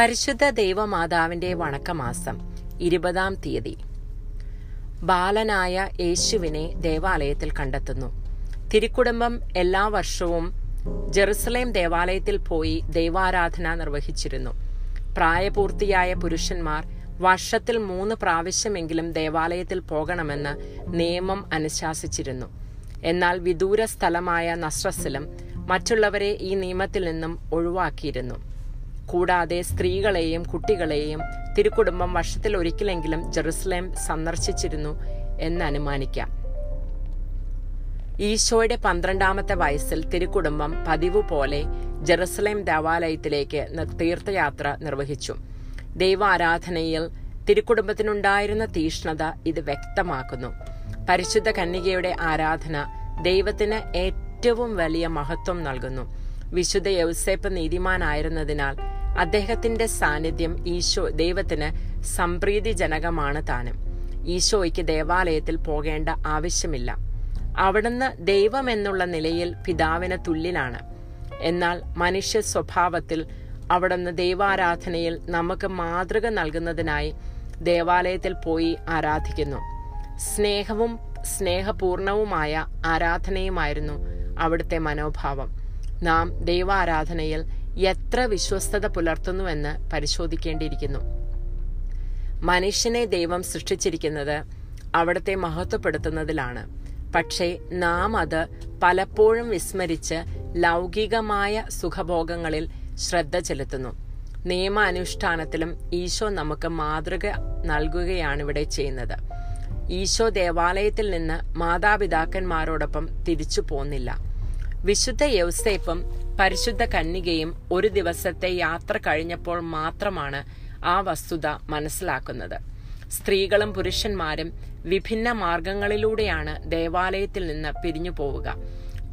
പരിശുദ്ധ ദൈവമാതാവിന്റെ വണക്കമാസം ഇരുപതാം തീയതി. ബാലനായ യേശുവിനെ ദേവാലയത്തിൽ കണ്ടെത്തുന്നു. തിരുക്കുടുംബം എല്ലാ വർഷവും ജെറുസലേം ദേവാലയത്തിൽ പോയി ദൈവാരാധന നിർവഹിച്ചിരുന്നു. പ്രായപൂർത്തിയായ പുരുഷന്മാർ വർഷത്തിൽ മൂന്ന് പ്രാവശ്യമെങ്കിലും ദേവാലയത്തിൽ പോകണമെന്ന് നിയമം അനുശാസിച്ചിരുന്നു. എന്നാൽ വിദൂര സ്ഥലമായ നസ്രസിലും മറ്റുള്ളവരെ ഈ നിയമത്തിൽ നിന്നും ഒഴിവാക്കിയിരുന്നു. കൂടാതെ സ്ത്രീകളെയും കുട്ടികളെയും തിരുക്കുടുംബം വർഷത്തിൽ ഒരിക്കലെങ്കിലും ജെറുസലേം സന്ദർശിച്ചിരുന്നു എന്ന് അനുമാനിക്കാം. ഈശോയുടെ പന്ത്രണ്ടാമത്തെ വയസ്സിൽ തിരുക്കുടുംബം പതിവ് പോലെ ജെറുസലേം ദേവാലയത്തിലേക്ക് തീർത്ഥയാത്ര നിർവഹിച്ചു. ദൈവാരാധനയിൽ തിരുക്കുടുംബത്തിനുണ്ടായിരുന്ന തീഷ്ണത ഇത് വ്യക്തമാക്കുന്നു. പരിശുദ്ധ കന്യകയുടെ ആരാധന ദൈവത്തിന് ഏറ്റവും വലിയ മഹത്വം നൽകുന്നു. വിശുദ്ധ യൗസേപ്പ് നീതിമാനായിരുന്നതിനാൽ അദ്ദേഹത്തിന്റെ സാന്നിധ്യം ഈശോ ദൈവത്തിന് സംപ്രീതിജനകമാണ് താനും. ഈശോയ്ക്ക് ദേവാലയത്തിൽ പോകേണ്ട ആവശ്യമില്ല. അവിടുന്ന് ദൈവമെന്നുള്ള നിലയിൽ പിതാവിന് തുല്യനാണ്. എന്നാൽ മനുഷ്യ സ്വഭാവത്തിൽ അവിടുന്ന് ദൈവാരാധനയിൽ നമുക്ക് മാതൃക നൽകുന്നതിനായി ദേവാലയത്തിൽ പോയി ആരാധിക്കുന്നു. സ്നേഹവും സ്നേഹപൂർണവുമായ ആരാധനയുമായിരുന്നു അവിടുത്തെ മനോഭാവം. നാം ദൈവാരാധനയിൽ എത്ര വിശ്വസ്തത പുലർത്തുന്നുവെന്ന് പരിശോധിക്കേണ്ടിയിരിക്കുന്നു. മനുഷ്യനെ ദൈവം സൃഷ്ടിച്ചിരിക്കുന്നത് അവിടുത്തെ മഹത്വപ്പെടുത്തുന്നതിലാണ്. പക്ഷേ നാം അത് പലപ്പോഴും വിസ്മരിച്ച് ലൗകികമായ സുഖഭോഗങ്ങളിൽ ശ്രദ്ധ ചെലുത്തുന്നു. നിയമ അനുഷ്ഠാനത്തിലും ഈശോ നമുക്ക് മാതൃക നൽകുകയാണ് ഇവിടെ ചെയ്യുന്നത്. ഈശോ ദേവാലയത്തിൽ നിന്ന് മാതാപിതാക്കന്മാരോടൊപ്പം തിരിച്ചു പോന്നില്ല. വിശുദ്ധ യൗസേപ്പും പരിശുദ്ധ കന്യകയും ഒരു ദിവസത്തെ യാത്ര കഴിഞ്ഞപ്പോൾ മാത്രമാണ് ആ വസ്തുത മനസ്സിലാക്കുന്നത്. സ്ത്രീകളും പുരുഷന്മാരും വിഭിന്ന മാർഗങ്ങളിലൂടെയാണ് ദേവാലയത്തിൽ നിന്ന് പിരിഞ്ഞു പോവുക.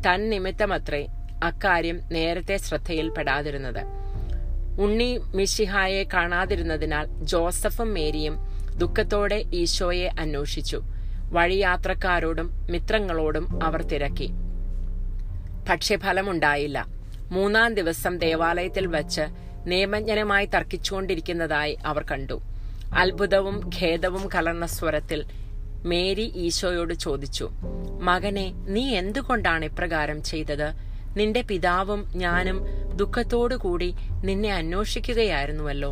തൻ നിമിത്തമത്രേ അക്കാര്യം നേരത്തെ ശ്രദ്ധയിൽപ്പെടാതിരുന്നത്. ഉണ്ണി മിഷിഹായെ കാണാതിരുന്നതിനാൽ ജോസഫും മേരിയും ദുഃഖത്തോടെ ഈശോയെ അന്വേഷിച്ചു. വഴിയാത്രക്കാരോടും മിത്രങ്ങളോടും അവർ തിരക്കി. പക്ഷെ ഫലമുണ്ടായില്ല. മൂന്നാം ദിവസം ദേവാലയത്തിൽ വച്ച് നിയമജ്ഞനുമായി തർക്കിച്ചുകൊണ്ടിരിക്കുന്നതായി അവർ കണ്ടു. അത്ഭുതവും ഖേദവും കലർന്ന സ്വരത്തിൽ മേരി ഈശോയോട് ചോദിച്ചു മകനെ നീ എന്തുകൊണ്ടാണ് ഇപ്രകാരം ചെയ്തത്? നിന്റെ പിതാവും ഞാനും ദുഃഖത്തോടുകൂടി നിന്നെ അന്വേഷിക്കുകയായിരുന്നുവല്ലോ.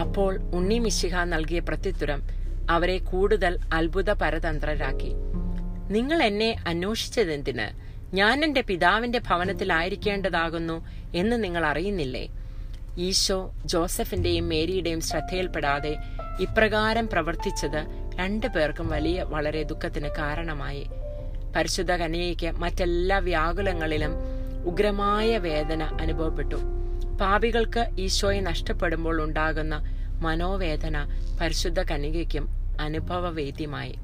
അപ്പോൾ ഉണ്ണി മിശിഹ നൽകിയ പ്രത്യുത്തരം അവരെ കൂടുതൽ അത്ഭുത പരതന്ത്രരാക്കി നിങ്ങൾ എന്നെ അന്വേഷിച്ചതെന്തിന്? ഞാൻ എന്റെ പിതാവിന്റെ ഭവനത്തിലായിരിക്കേണ്ടതാകുന്നു എന്ന് നിങ്ങൾ അറിയുന്നില്ലേ? ഈശോ ജോസഫിന്റെയും മേരിയുടെയും ശ്രദ്ധയിൽപ്പെടാതെ ഇപ്രകാരം പ്രവർത്തിച്ചത് രണ്ടു പേർക്കും വലിയ വളരെ ദുഃഖത്തിന് കാരണമായി. പരിശുദ്ധ കന്യയ്ക്ക് മറ്റെല്ലാ വ്യാകുലങ്ങളിലും ഉഗ്രമായ വേദന അനുഭവപ്പെട്ടു. പാപികൾക്ക് ഈശോയെ നഷ്ടപ്പെടുമ്പോൾ ഉണ്ടാകുന്ന മനോവേദന പരിശുദ്ധ കന്യകയ്ക്കും അനുഭവവേദ്യമായി.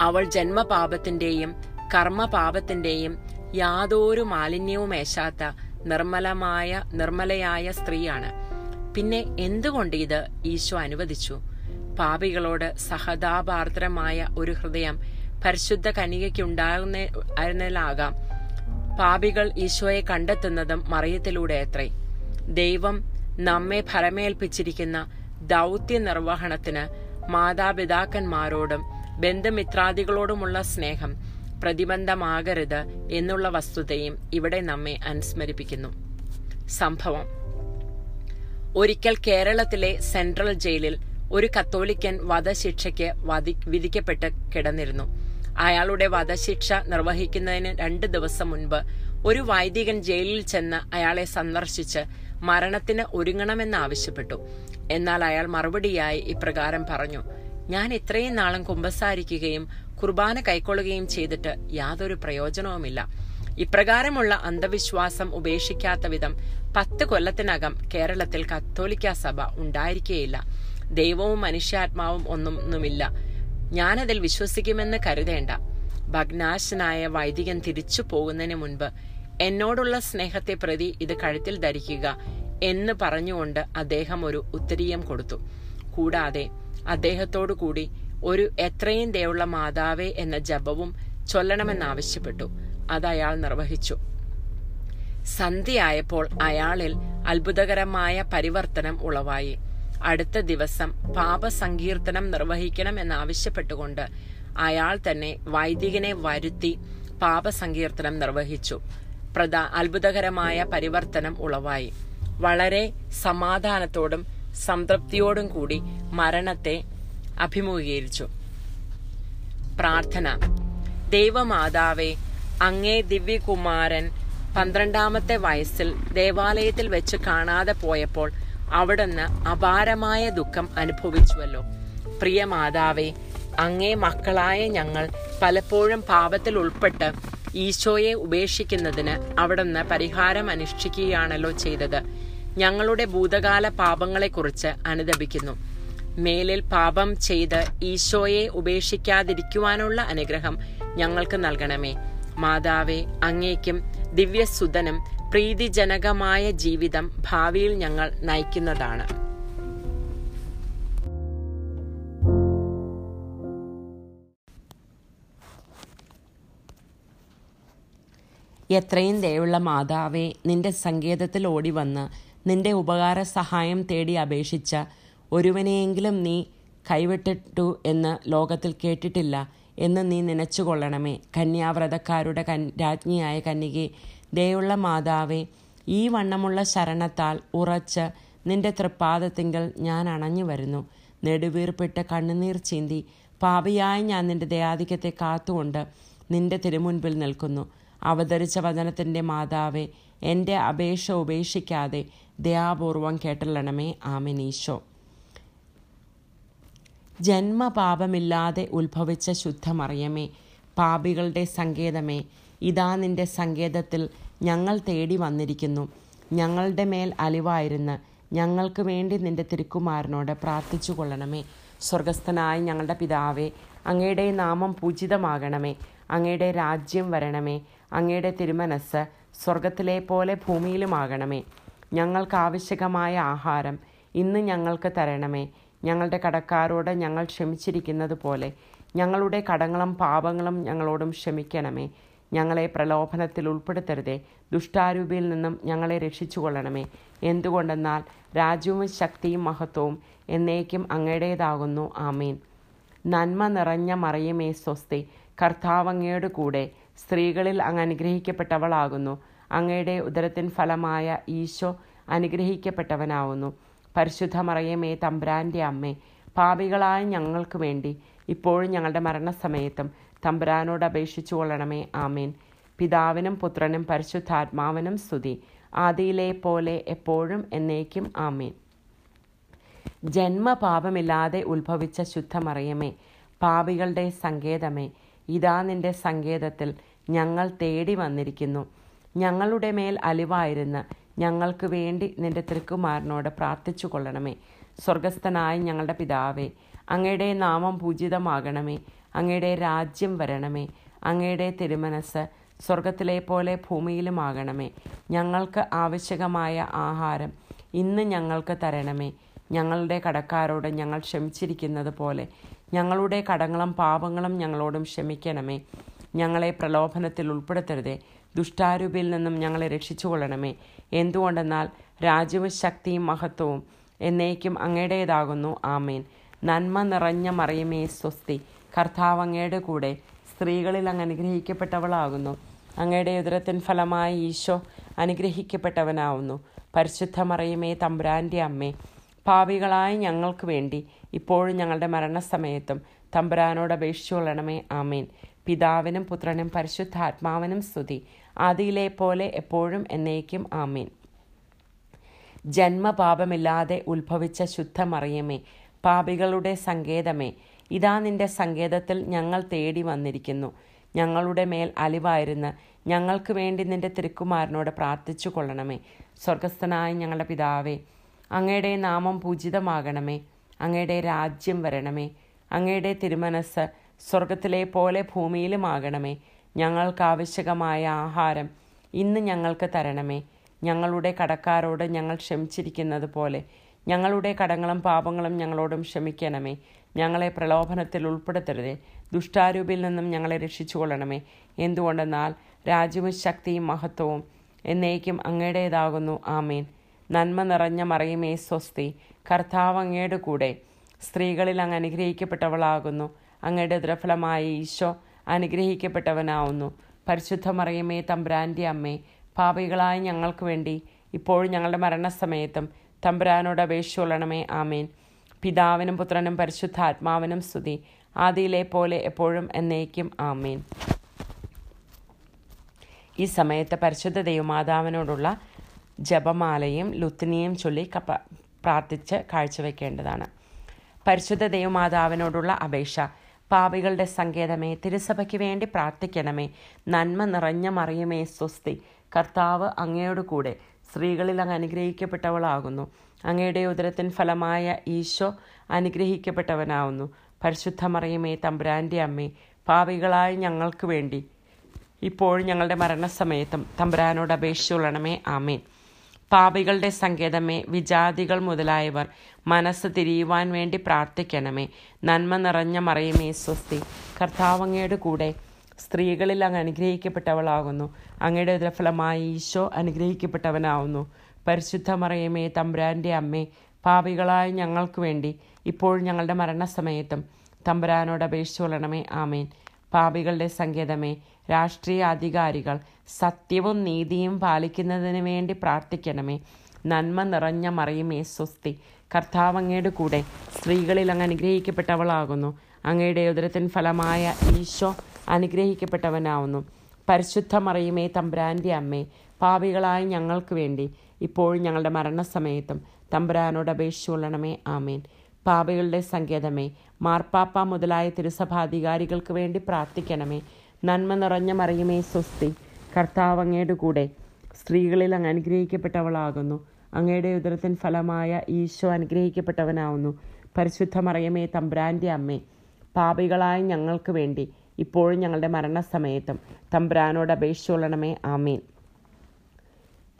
അവൾ ജന്മപാപത്തിന്റെയും കർമ്മപാപത്തിന്റെയും യാതൊരു മാലിന്യവും ഏശാത്ത നിർമ്മലമായ നിർമ്മലയായ സ്ത്രീയാണ്. പിന്നെ എന്തുകൊണ്ട് ഇത് ഈശോ അനുവദിച്ചു? പാപികളോട് സഹതാപാർദ്രമായ ഒരു ഹൃദയം പരിശുദ്ധ കനികയ്ക്കുണ്ടാകുന്നതിലാകാം പാപികൾ ഈശോയെ കണ്ടെത്തുന്നതും മറിയത്തിലൂടെ അത്രേ. ദൈവം നമ്മെ ഫലമേൽപ്പിച്ചിരിക്കുന്ന ദൗത്യ നിർവഹണത്തിന് മാതാപിതാക്കന്മാരോടും ബന്ധുമിത്രാദികളോടുമുള്ള സ്നേഹം പ്രതിബന്ധമാകരുത് എന്നുള്ള വസ്തുതയും ഇവിടെ നമ്മെ അനുസ്മരിപ്പിക്കുന്നു. സംഭവം. ഒരിക്കൽ കേരളത്തിലെ സെൻട്രൽ ജയിലിൽ ഒരു കത്തോലിക്കൻ വധശിക്ഷയ്ക്ക് വിധിക്കപ്പെട്ട് കിടന്നിരുന്നു. അയാളുടെ വധശിക്ഷ നിർവഹിക്കുന്നതിന് രണ്ട് ദിവസം മുൻപ് ഒരു വൈദികൻ ജയിലിൽ ചെന്ന് അയാളെ സന്ദർശിച്ച് മരണത്തിന് ഒരുങ്ങണമെന്ന് ആവശ്യപ്പെട്ടു. എന്നാൽ അയാൾ മറുപടിയായി ഇപ്രകാരം പറഞ്ഞു ഞാൻ ഇത്രയും നാളും കുമ്പസാരിക്കുകയും കുർബാന കൈക്കൊള്ളുകയും ചെയ്തിട്ട് യാതൊരു പ്രയോജനവുമില്ല. ഇപ്രകാരമുള്ള അന്ധവിശ്വാസം ഉപേക്ഷിക്കാത്ത വിധം പത്ത് കൊല്ലത്തിനകം കേരളത്തിൽ കത്തോലിക്ക സഭ ഉണ്ടായിരിക്കേയില്ല. ദൈവവും മനുഷ്യാത്മാവും ഒന്നൊന്നുമില്ല ഞാനതിൽ വിശ്വസിക്കുമെന്ന് കരുതേണ്ട. ഭഗ്നാശനായ വൈദികൻ തിരിച്ചു പോകുന്നതിന് മുൻപ് എന്നോടുള്ള സ്നേഹത്തെ പ്രതി ഇത് കഴുത്തിൽ ധരിക്കുക എന്ന് പറഞ്ഞുകൊണ്ട് അദ്ദേഹം ഒരു ഉത്തരീയം കൊടുത്തു. കൂടാതെ അദ്ദേഹത്തോടു കൂടി ഒരു എത്രയും ദയുള്ള മാതാവേ എന്ന ജപവും ചൊല്ലണമെന്നാവശ്യപ്പെട്ടു. അത് അയാൾ നിർവഹിച്ചു. സന്ധ്യയായപ്പോൾ അയാളിൽ അത്ഭുതകരമായ പരിവർത്തനം ഉളവായി. അടുത്ത ദിവസം പാപസങ്കീർത്തനം നിർവഹിക്കണം എന്നാവശ്യപ്പെട്ടുകൊണ്ട് അയാൾ തന്നെ വൈദികനെ വരുത്തി പാപസങ്കീർത്തനം നിർവഹിച്ചു. പ്രധാ അത്ഭുതകരമായ പരിവർത്തനം ഉളവായി. വളരെ സമാധാനത്തോടും സംതൃപ്തിയോടും കൂടി മരണത്തെ അഭിമുഖീകരിച്ചു. പ്രാർത്ഥന. ദൈവമാതാവെ അങ്ങേ ദിവ്യകുമാരൻ പന്ത്രണ്ടാമത്തെ വയസ്സിൽ ദേവാലയത്തിൽ വെച്ച് കാണാതെ പോയപ്പോൾ അവിടുന്ന് അപാരമായ ദുഃഖം അനുഭവിച്ചുവല്ലോ. പ്രിയ മാതാവെ അങ്ങേ മക്കളായ ഞങ്ങൾ പലപ്പോഴും പാപത്തിൽ ഉൾപ്പെട്ട് ഈശോയെ ഉപേക്ഷിക്കുന്നതിന് അവിടുന്ന് പരിഹാരം അനുഷ്ഠിക്കുകയാണല്ലോ ചെയ്തത്. ഞങ്ങളുടെ ഭൂതകാല പാപങ്ങളെക്കുറിച്ച് അനുദപിക്കുന്നു. മേലിൽ പാപം ചെയ്ത് ഈശോയെ ഉപേക്ഷിക്കാതിരിക്കുവാനുള്ള അനുഗ്രഹം ഞങ്ങൾക്ക് നൽകണമേ. മാതാവെ അങ്ങേക്കും ദിവ്യസുതനും പ്രീതിജനകമായ ജീവിതം ഭാവിയിൽ ഞങ്ങൾ നയിക്കുന്നതാണ്. എത്രയും ദയുള്ള മാതാവേ നിന്റെ സങ്കേതത്തിൽ ഓടി വന്ന് നിന്റെ ഉപകാര സഹായം തേടി അപേക്ഷിച്ച ഒരുവനെയെങ്കിലും നീ കൈവിട്ടിട്ടു എന്ന് ലോകത്തിൽ കേട്ടിട്ടില്ല എന്ന് നീ നനച്ചുകൊള്ളണമേ. കന്യാവ്രതക്കാരുടെ കൻ രാജ്ഞിയായ കന്യകെ ദയുള്ള മാതാവേ ഈ വണ്ണമുള്ള ശരണത്താൽ ഉറച്ച് നിന്റെ തൃപ്പാദത്തിങ്കൽ ഞാൻ അണഞ്ഞു വരുന്നു. നെടുവീർപ്പിട്ട് കണ്ണുനീർ ചീന്തി പാപിയായി ഞാൻ നിന്റെ ദയാധിക്യത്തെ കാത്തുകൊണ്ട് നിന്റെ തിരുമുൻപിൽ നിൽക്കുന്നു. അവതരിച്ച വചനത്തിന്റെ മാതാവെ എന്റെ അപേക്ഷ ഉപേക്ഷിക്കാതെ ദയാപൂർവം കേട്ടല്ലണമേ. ആമിനീശോ ജന്മപാപമില്ലാതെ ഉത്ഭവിച്ച ശുദ്ധമറിയമേ പാപികളുടെ സങ്കേതമേ ഇതാ നിന്റെ സങ്കേതത്തിൽ ഞങ്ങൾ തേടി വന്നിരിക്കുന്നു. ഞങ്ങളുടെ മേൽ അലിവായിരുന്ന് ഞങ്ങൾക്ക് വേണ്ടി നിന്റെ തിരുക്കുമാരനോട് പ്രാർത്ഥിച്ചു കൊള്ളണമേ സ്വർഗസ്ഥനായ ഞങ്ങളുടെ പിതാവേ അങ്ങയുടെ നാമം പൂജിതമാകണമേ. അങ്ങയുടെ രാജ്യം വരണമേ. അങ്ങയുടെ തിരുമനസ് സ്വർഗത്തിലെ പോലെ ഭൂമിയിലുമാകണമേ. ഞങ്ങൾക്ക് ആവശ്യകമായ ആഹാരം ഇന്ന് ഞങ്ങൾക്ക് തരണമേ. ഞങ്ങളുടെ കടക്കാരോട് ഞങ്ങൾ ക്ഷമിച്ചിരിക്കുന്നത് പോലെ ഞങ്ങളുടെ കടങ്ങളും പാപങ്ങളും ഞങ്ങളോടും ക്ഷമിക്കണമേ. ഞങ്ങളെ പ്രലോഭനത്തിൽ ഉൾപ്പെടുത്തരുതേ. ദുഷ്ടാരൂപിയിൽ നിന്നും ഞങ്ങളെ രക്ഷിച്ചുകൊള്ളണമേ. എന്തുകൊണ്ടെന്നാൽ രാജ്യവും ശക്തിയും മഹത്വവും എന്നേക്കും അങ്ങയുടേതാകുന്നു. ആമീൻ. നന്മ നിറഞ്ഞ മറിയമേ സ്വസ്തി. കർത്താവങ്ങയുടെ കൂടെ സ്ത്രീകളിൽ അങ്ങ് അനുഗ്രഹിക്കപ്പെട്ടവളാകുന്നു. അങ്ങയുടെ ഉദരത്തിൻ ഫലമായ ഈശോ അനുഗ്രഹിക്കപ്പെട്ടവനാവുന്നു. പരിശുദ്ധ മറിയമേ തമ്പ്രാന്റെ അമ്മേ പാപികളായ ഞങ്ങൾക്ക് വേണ്ടി ഇപ്പോഴും ഞങ്ങളുടെ മരണസമയത്തും തമ്പ്രാനോട് അപേക്ഷിച്ചു കൊള്ളണമേ ആമേൻ. പിതാവിനും പുത്രനും പരിശുദ്ധാത്മാവിനും സ്തുതി. ആദിയിലെ പോലെ എപ്പോഴും എന്നേക്കും ആമേൻ. ജന്മപാപമില്ലാതെ ഉത്ഭവിച്ച ശുദ്ധമറിയമേ പാപികളുടെ സങ്കേതമേ ഇതാ നിന്റെ സങ്കേതത്തിൽ ഞങ്ങൾ തേടി വന്നിരിക്കുന്നു. ഞങ്ങളുടെ മേൽ അലിവായിരുന്ന് ഞങ്ങൾക്ക് വേണ്ടി നിന്റെ തൃക്കുമാരനോട് പ്രാർത്ഥിച്ചു കൊള്ളണമേ. സ്വർഗസ്ഥനായ ഞങ്ങളുടെ പിതാവേ അങ്ങയുടെ നാമം പൂജിതമാകണമേ. അങ്ങയുടെ രാജ്യം വരണമേ. അങ്ങയുടെ തിരുമനസ് സ്വർഗത്തിലെ പോലെ ഭൂമിയിലുമാകണമേ. ഞങ്ങൾക്ക് ആവശ്യകമായ ആഹാരം ഇന്ന് ഞങ്ങൾക്ക് തരണമേ. ഞങ്ങളുടെ കടക്കാരോട് ഞങ്ങൾ ക്ഷമിച്ചിരിക്കുന്നത് പോലെ ഞങ്ങളുടെ കടങ്ങളും പാപങ്ങളും ഞങ്ങളോടും ക്ഷമിക്കണമേ. ഞങ്ങളെ പ്രലോഭനത്തിൽ ഉൾപ്പെടുത്തരുതേ. ദുഷ്ടാരൂപിയിൽ നിന്നും ഞങ്ങളെ രക്ഷിച്ചുകൊള്ളണമേ. എന്തുകൊണ്ടെന്നാൽ രാജ്യവും ശക്തിയും മഹത്വവും എന്നേക്കും അങ്ങയുടേതാകുന്നു. ആമേൻ. നന്മ നിറഞ്ഞ മറിയമേ സ്വസ്തി. കർത്താവ് അങ്ങയുടെ കൂടെ സ്ത്രീകളിൽ അങ്ങ് അനുഗ്രഹിക്കപ്പെട്ടവളാകുന്നു. അങ്ങയുടെ ഉദരത്തിൻ ഫലമായി ഈശോ അനുഗ്രഹിക്കപ്പെട്ടവനാവുന്നു. പരിശുദ്ധ മറിയമേ തമ്പുരാന്റെ അമ്മേ പാപികളായ ഞങ്ങൾക്ക് വേണ്ടി ഇപ്പോഴും ഞങ്ങളുടെ മരണസമയത്തും തമ്പുരാനോട് അപേക്ഷിച്ചു കൊള്ളണമേ ആമേൻ. പിതാവിനും പുത്രനും പരിശുദ്ധാത്മാവിനും സ്തുതി. ആദിയിലെ പോലെ എപ്പോഴും എന്നേക്കും ആമീൻ. ജന്മപാപമില്ലാതെ ഉത്ഭവിച്ച ശുദ്ധമറിയമേ പാപികളുടെ സങ്കേതമേ ഇതാ നിന്റെ സങ്കേതത്തിൽ ഞങ്ങൾ തേടി വന്നിരിക്കുന്നു. ഞങ്ങളുടെ മേൽ അലിവായിരുന്ന ഞങ്ങൾക്ക് വേണ്ടി നിന്റെ തിരുക്കുമാരനോട് പ്രാർത്ഥിച്ചു കൊള്ളണമേ സ്വർഗസ്ഥനായ ഞങ്ങളുടെ പിതാവേ അങ്ങയുടെ നാമം പൂജിതമാകണമേ. അങ്ങയുടെ രാജ്യം വരണമേ. അങ്ങയുടെ തിരുമനസ് സ്വർഗത്തിലെ പോലെ ഭൂമിയിലുമാകണമേ. ഞങ്ങൾക്ക് ആവശ്യകമായ ആഹാരം ഇന്ന് ഞങ്ങൾക്ക് തരണമേ. ഞങ്ങളുടെ കടക്കാരോട് ഞങ്ങൾ ക്ഷമിച്ചിരിക്കുന്നത് പോലെ ഞങ്ങളുടെ കടങ്ങളും പാപങ്ങളും ഞങ്ങളോടും ക്ഷമിക്കണമേ. ഞങ്ങളെ പ്രലോഭനത്തിൽ ഉൾപ്പെടുത്തരുതേ. ദുഷ്ടാരൂപിൽ നിന്നും ഞങ്ങളെ രക്ഷിച്ചുകൊള്ളണമേ. എന്തുകൊണ്ടെന്നാൽ രാജ്യവും ശക്തിയും മഹത്വവും എന്നേക്കും അങ്ങയുടേതാകുന്നു. ആമേൻ. നന്മ നിറഞ്ഞ മറിയുമേ സ്വസ്തി. കർത്താവ് അങ്ങയുടെ കൂടെ സ്ത്രീകളിൽ അങ്ങ് അനുഗ്രഹിക്കപ്പെട്ടവളാകുന്നു. അങ്ങയുടെ ദ്രഫലമായ ഈശോ അനുഗ്രഹിക്കപ്പെട്ടവനാവുന്നു. പരിശുദ്ധ മറിയമേ തമ്പുരാന്റെ അമ്മേ പാപികളായ ഞങ്ങൾക്ക് വേണ്ടി ഇപ്പോഴും ഞങ്ങളുടെ മരണസമയത്തും തമ്പുരാനോട് അപേക്ഷിച്ചുകൊള്ളണമേ ആമേൻ. പിതാവിനും പുത്രനും പരിശുദ്ധാത്മാവിനും സ്തുതി. ആദിയിലെ പോലെ എപ്പോഴും എന്നേക്കും. ആമേൻ. ഈ സമയത്ത് പരിശുദ്ധ ദൈവമാതാവിനോടുള്ള ജപമാലയും ലുത്തിനിയും ചൊല്ലി പ്രാർത്ഥിച്ച് കാഴ്ചവെക്കേണ്ടതാണ്. പരിശുദ്ധ ദൈവമാതാവിനോടുള്ള അപേക്ഷ. പാപികളുടെ സങ്കേതമേ തിരുസഭയ്ക്ക് വേണ്ടി പ്രാർത്ഥിക്കണമേ. നന്മ നിറഞ്ഞ മറിയമേ സ്വസ്തി. കർത്താവ് അങ്ങയോട് കൂടെ സ്ത്രീകളിൽ അങ്ങ് അനുഗ്രഹിക്കപ്പെട്ടവളാകുന്നു. അങ്ങയുടെ ഉദരത്തിൻ ഫലമായ ഈശോ അനുഗ്രഹിക്കപ്പെട്ടവനാവുന്നു. പരിശുദ്ധ മറിയമേ തമ്പുരാന്റെ അമ്മേ പാപികളായ ഞങ്ങൾക്ക് വേണ്ടി ഇപ്പോഴും ഞങ്ങളുടെ മരണസമയത്തും തമ്പുരാനോട് അപേക്ഷിച്ചുകൊള്ളണമേ ആമേൻ. പാപികളുടെ സങ്കേതമേ വിജാതികൾ മുതലായവർ മനസ്സ് തിരിയുവാൻ വേണ്ടി പ്രാർത്ഥിക്കണമേ. നന്മ നിറഞ്ഞ മറിയമേ സ്വസ്തി. കർത്താവങ്ങയുടെ കൂടെ സ്ത്രീകളിൽ അങ്ങ് അനുഗ്രഹിക്കപ്പെട്ടവളാകുന്നു. അങ്ങയുടെ ഉദരഫലമായി ഈശോ അനുഗ്രഹിക്കപ്പെട്ടവനാവുന്നു. പരിശുദ്ധ മറിയമേ തമ്പുരാന്റെ അമ്മേ പാപികളായ ഞങ്ങൾക്ക് വേണ്ടി ഇപ്പോൾ ഞങ്ങളുടെ മരണസമയത്തും തമ്പുരാനോട് അപേക്ഷിച്ചു കൊള്ളണമേ. ആമേൻ. പാപികളുടെ സങ്കേതമേ രാഷ്ട്രീയ അധികാരികൾ സത്യവും നീതിയും പാലിക്കുന്നതിന് വേണ്ടി പ്രാർത്ഥിക്കണമേ. നന്മ നിറഞ്ഞ മറിയുമേ സ്വസ്തി. കർത്താവ് അങ്ങയുടെ കൂടെ സ്ത്രീകളിൽ അങ്ങ് അനുഗ്രഹിക്കപ്പെട്ടവളാകുന്നു. അങ്ങയുടെ ഉദരത്തിൻ ഫലമായ ഈശോ അനുഗ്രഹിക്കപ്പെട്ടവനാവുന്നു. പരിശുദ്ധ മറിയുമേ തമ്പുരാന്റെ അമ്മേ പാപികളായ ഞങ്ങൾക്ക് വേണ്ടി ഇപ്പോഴും ഞങ്ങളുടെ മരണസമയത്തും തമ്പുരാനോട് അപേക്ഷിച്ചുകൊള്ളണമേ ആമേൻ. പാപികളുടെ സങ്കേതമേ. മാർപ്പാപ്പ മുതലായ തിരുസഭാധികാരികൾക്ക് വേണ്ടി പ്രാർത്ഥിക്കണമേ. നന്മ നിറഞ്ഞ മറിയുമേ സ്വസ്തി. കർത്താവ് അങ്ങയുടെ കൂടെ സ്ത്രീകളിൽ അങ്ങ് അനുഗ്രഹിക്കപ്പെട്ടവളാകുന്നു. അങ്ങയുടെ ഉദരത്തിൻ ഫലമായ ഈശോ അനുഗ്രഹിക്കപ്പെട്ടവനാവുന്നു. പരിശുദ്ധ മറിയമേ തമ്പ്രാന്റെ അമ്മേ പാപികളായ ഞങ്ങൾക്ക് വേണ്ടി ഇപ്പോഴും ഞങ്ങളുടെ മരണസമയത്തും തമ്പ്രാനോട് അപേക്ഷിച്ചുകൊള്ളണമേ ആമേൻ.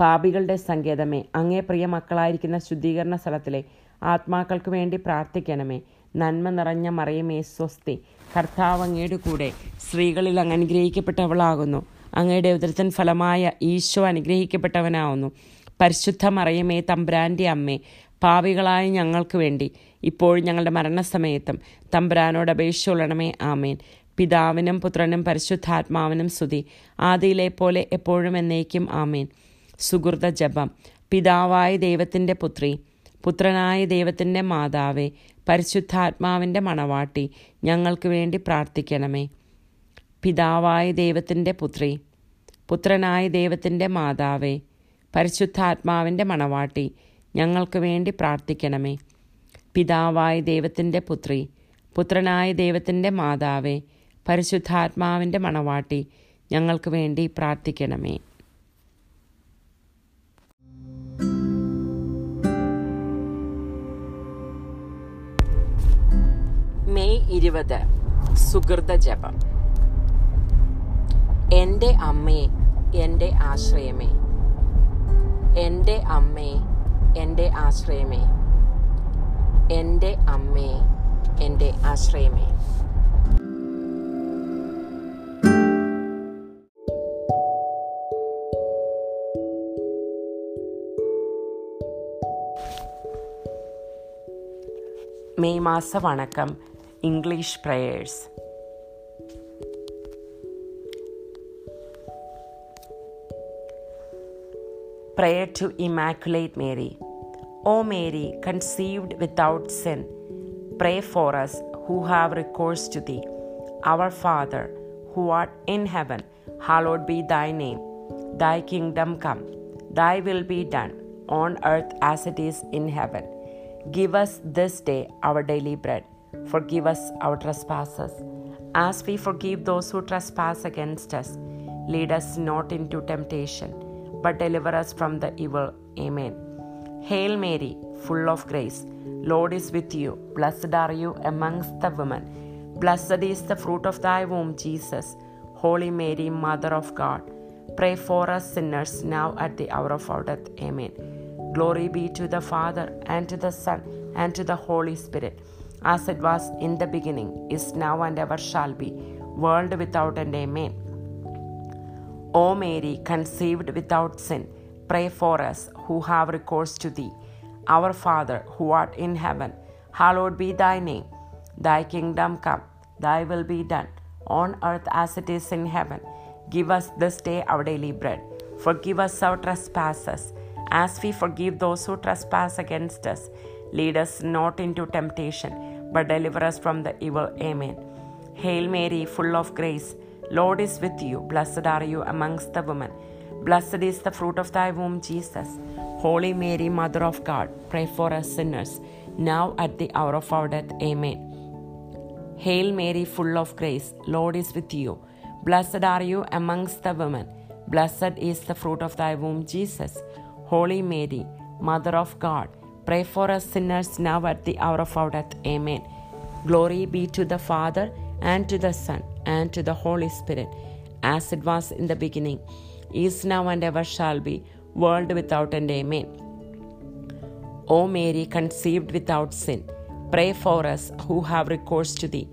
പാപികളുടെ സങ്കേതമേ അങ്ങേ പ്രിയ മക്കളായിരിക്കുന്ന ശുദ്ധീകരണ സ്ഥലത്തിലെ ആത്മാക്കൾക്ക് വേണ്ടി പ്രാർത്ഥിക്കണമേ. നന്മ നിറഞ്ഞ മറിയമേ സ്വസ്തി. കർത്താവ് അങ്ങയുടെ കൂടെ സ്ത്രീകളിൽ അങ്ങ് അനുഗ്രഹിക്കപ്പെട്ടവളാകുന്നു. അങ്ങയുടെ ഉദരത്തിൻ ഫലമായ ഈശോ അനുഗ്രഹിക്കപ്പെട്ടവനാവുന്നു. പരിശുദ്ധ മറിയമേ തമ്പ്രാന്റെ അമ്മേ പാവികളായ ഞങ്ങൾക്ക് വേണ്ടി ഇപ്പോഴും ഞങ്ങളുടെ മരണസമയത്തും തമ്പ്രാനോട് അപേക്ഷ ഉള്ളണമേ ആമേൻ. പിതാവിനും പുത്രനും പരിശുദ്ധാത്മാവിനും സ്തുതി. ആദിയിലെ പോലെ എപ്പോഴും എന്നേക്കും ആമേൻ. സുഹൃത ജപം. പിതാവായ ദൈവത്തിന്റെ പുത്രി പുത്രനായ ദൈവത്തിന്റെ മാതാവേ പരിശുദ്ധാത്മാവിന്റെ മണവാട്ടി ഞങ്ങൾക്ക് വേണ്ടി പ്രാർത്ഥിക്കണമേ. പിതാവായ ദൈവത്തിന്റെ പുത്രി പുത്രനായ ദൈവത്തിന്റെ മാതാവേ പരിശുദ്ധാത്മാവിന്റെ മണവാട്ടി ഞങ്ങൾക്ക് വേണ്ടി പ്രാർത്ഥിക്കണമേ. പിതാവായ ദൈവത്തിന്റെ പുത്രി പുത്രനായ ദൈവത്തിന്റെ മാതാവേ പരിശുദ്ധാത്മാവിന്റെ മണവാട്ടി ഞങ്ങൾക്ക് വേണ്ടി പ്രാർത്ഥിക്കണമേ. ഇരുപത് സുഹൃത ജപം. എന്റെ അമ്മേ എന്റെ ആശ്രയമേ. എന്റെ അമ്മേ എന്റെ ആശ്രയമേ. എന്റെ അമ്മേ എന്റെ ആശ്രയമേ. മെയ് മാസ വണക്കം. English prayers. Prayer to Immaculate Mary. O Mary, conceived without sin, pray for us who have recourse to thee. Our Father, who art in heaven, hallowed be thy name. Thy kingdom come, thy will be done, on earth as it is in heaven. Give us this day our daily bread Forgive us our trespasses, as we forgive those who trespass against us. Lead us not into temptation, but deliver us from the evil. Amen. Hail Mary, full of grace, Lord is with you. Blessed are you amongst the women. Blessed is the fruit of thy womb, Jesus. Holy Mary, Mother of God, pray for us sinners now at the hour of our death. Amen. Glory be to the Father, and to the Son, and to the Holy Spirit, as it was in the beginning, is now, and ever shall be, world without end. Amen. O Mary, conceived without sin, pray for us who have recourse to thee. Our Father, who art in heaven, hallowed be thy name. Thy kingdom come, thy will be done, on earth as it is in heaven. Give us this day our daily bread. Forgive us our trespasses, as we forgive those who trespass against us. Lead us not into temptation, but deliver us from the evil. Amen. Hail Mary, full of grace, Lord is with you. Blessed are you amongst the women. Blessed is the fruit of thy womb, Jesus. Holy Mary, Mother of God, pray for us sinners, now at the hour of our death. Amen. Hail Mary, full of grace, Lord is with you. Blessed are you amongst the women. Blessed is the fruit of thy womb, Jesus. Holy Mary, Mother of God, pray for us sinners now at the hour of our death. Amen. Glory be to the Father, and to the Son, and to the Holy Spirit, as it was in the beginning, is now, and ever shall be, world without end. Amen. O Mary, conceived without sin, pray for us who have recourse to thee.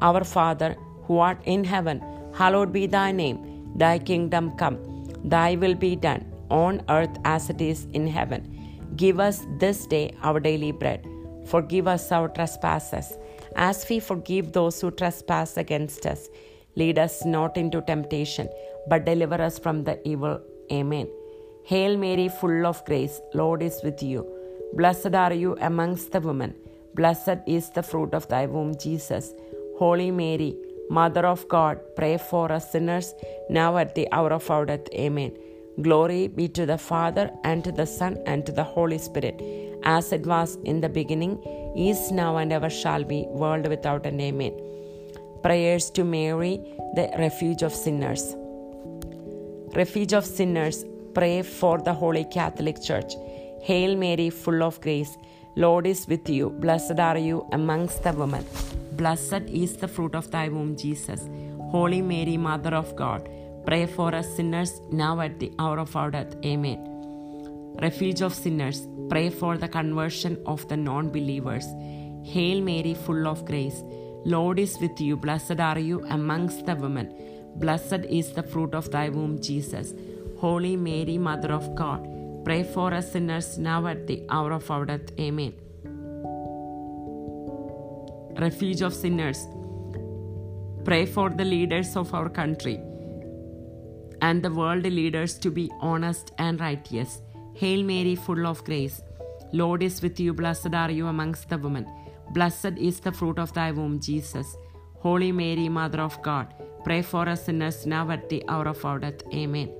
Our Father, who art in heaven, hallowed be thy name. Thy kingdom come, thy will be done, on earth as it is in heaven. Give us this day our daily bread. Forgive us our trespasses, as we forgive those who trespass against us. Lead us not into temptation, but deliver us from the evil. Amen. Hail Mary, full of grace, Lord is with you. Blessed are you amongst the women. Blessed is the fruit of thy womb, Jesus. Holy Mary, Mother of God, pray for us sinners, now at the hour of our death. Amen. Glory be to the Father, and to the Son, and to the Holy Spirit, as it was in the beginning, is now, and ever shall be, world without an Amen. Prayers to Mary, the refuge of sinners. Refuge of sinners, pray for the Holy Catholic Church. Hail Mary, full of grace, Lord is with you. Blessed are you amongst the women. Blessed is the fruit of thy womb, Jesus. Holy Mary, Mother of God, pray for us sinners now at the hour of our death. Amen. Refuge of sinners, pray for the conversion of the non believers. Hail Mary, full of grace, Lord is with you. Blessed are you amongst the women. Blessed is the fruit of thy womb, Jesus. Holy Mary, Mother of God, pray for us sinners now at the hour of our death. Amen. Refuge of sinners, pray for the leaders of our country and the world leaders to be honest and righteous. Hail Mary, full of grace, Lord is with you. Blessed are you amongst the women. Blessed is the fruit of thy womb, Jesus. Holy Mary, Mother of God, pray for us sinners now at the hour of our death. Amen.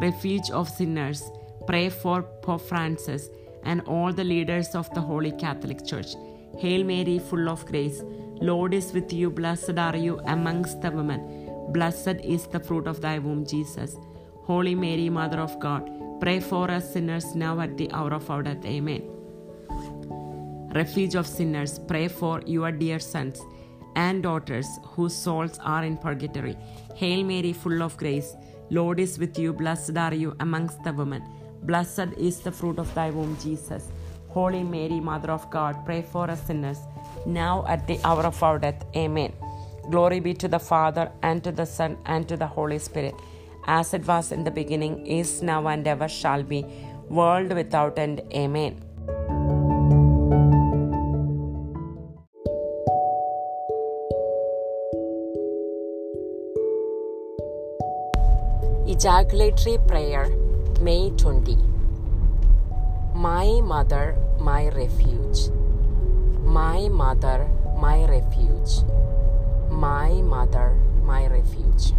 Refuge of sinners, pray for Pope Francis and all the leaders of the Holy Catholic Church. Hail Mary, full of grace, Lord is with you. Blessed are you amongst the women. Blessed is the fruit of thy womb, Jesus. Holy Mary, Mother of God, pray for us sinners now at the hour of our death. Amen. Refuge of sinners, pray for your dear sons and daughters whose souls are in purgatory. Hail Mary, full of grace, Lord is with you. Blessed are you amongst the women. Blessed is the fruit of thy womb, Jesus. Holy Mary, Mother of God, pray for us sinners, now at the hour of our death. Amen. Glory be to the Father, and to the Son, and to the Holy Spirit, as it was in the beginning, is now, and ever shall be, world without end. Amen. Ejaculatory Prayer, May 20. My mother, my refuge. My mother, my refuge. My mother, my refuge.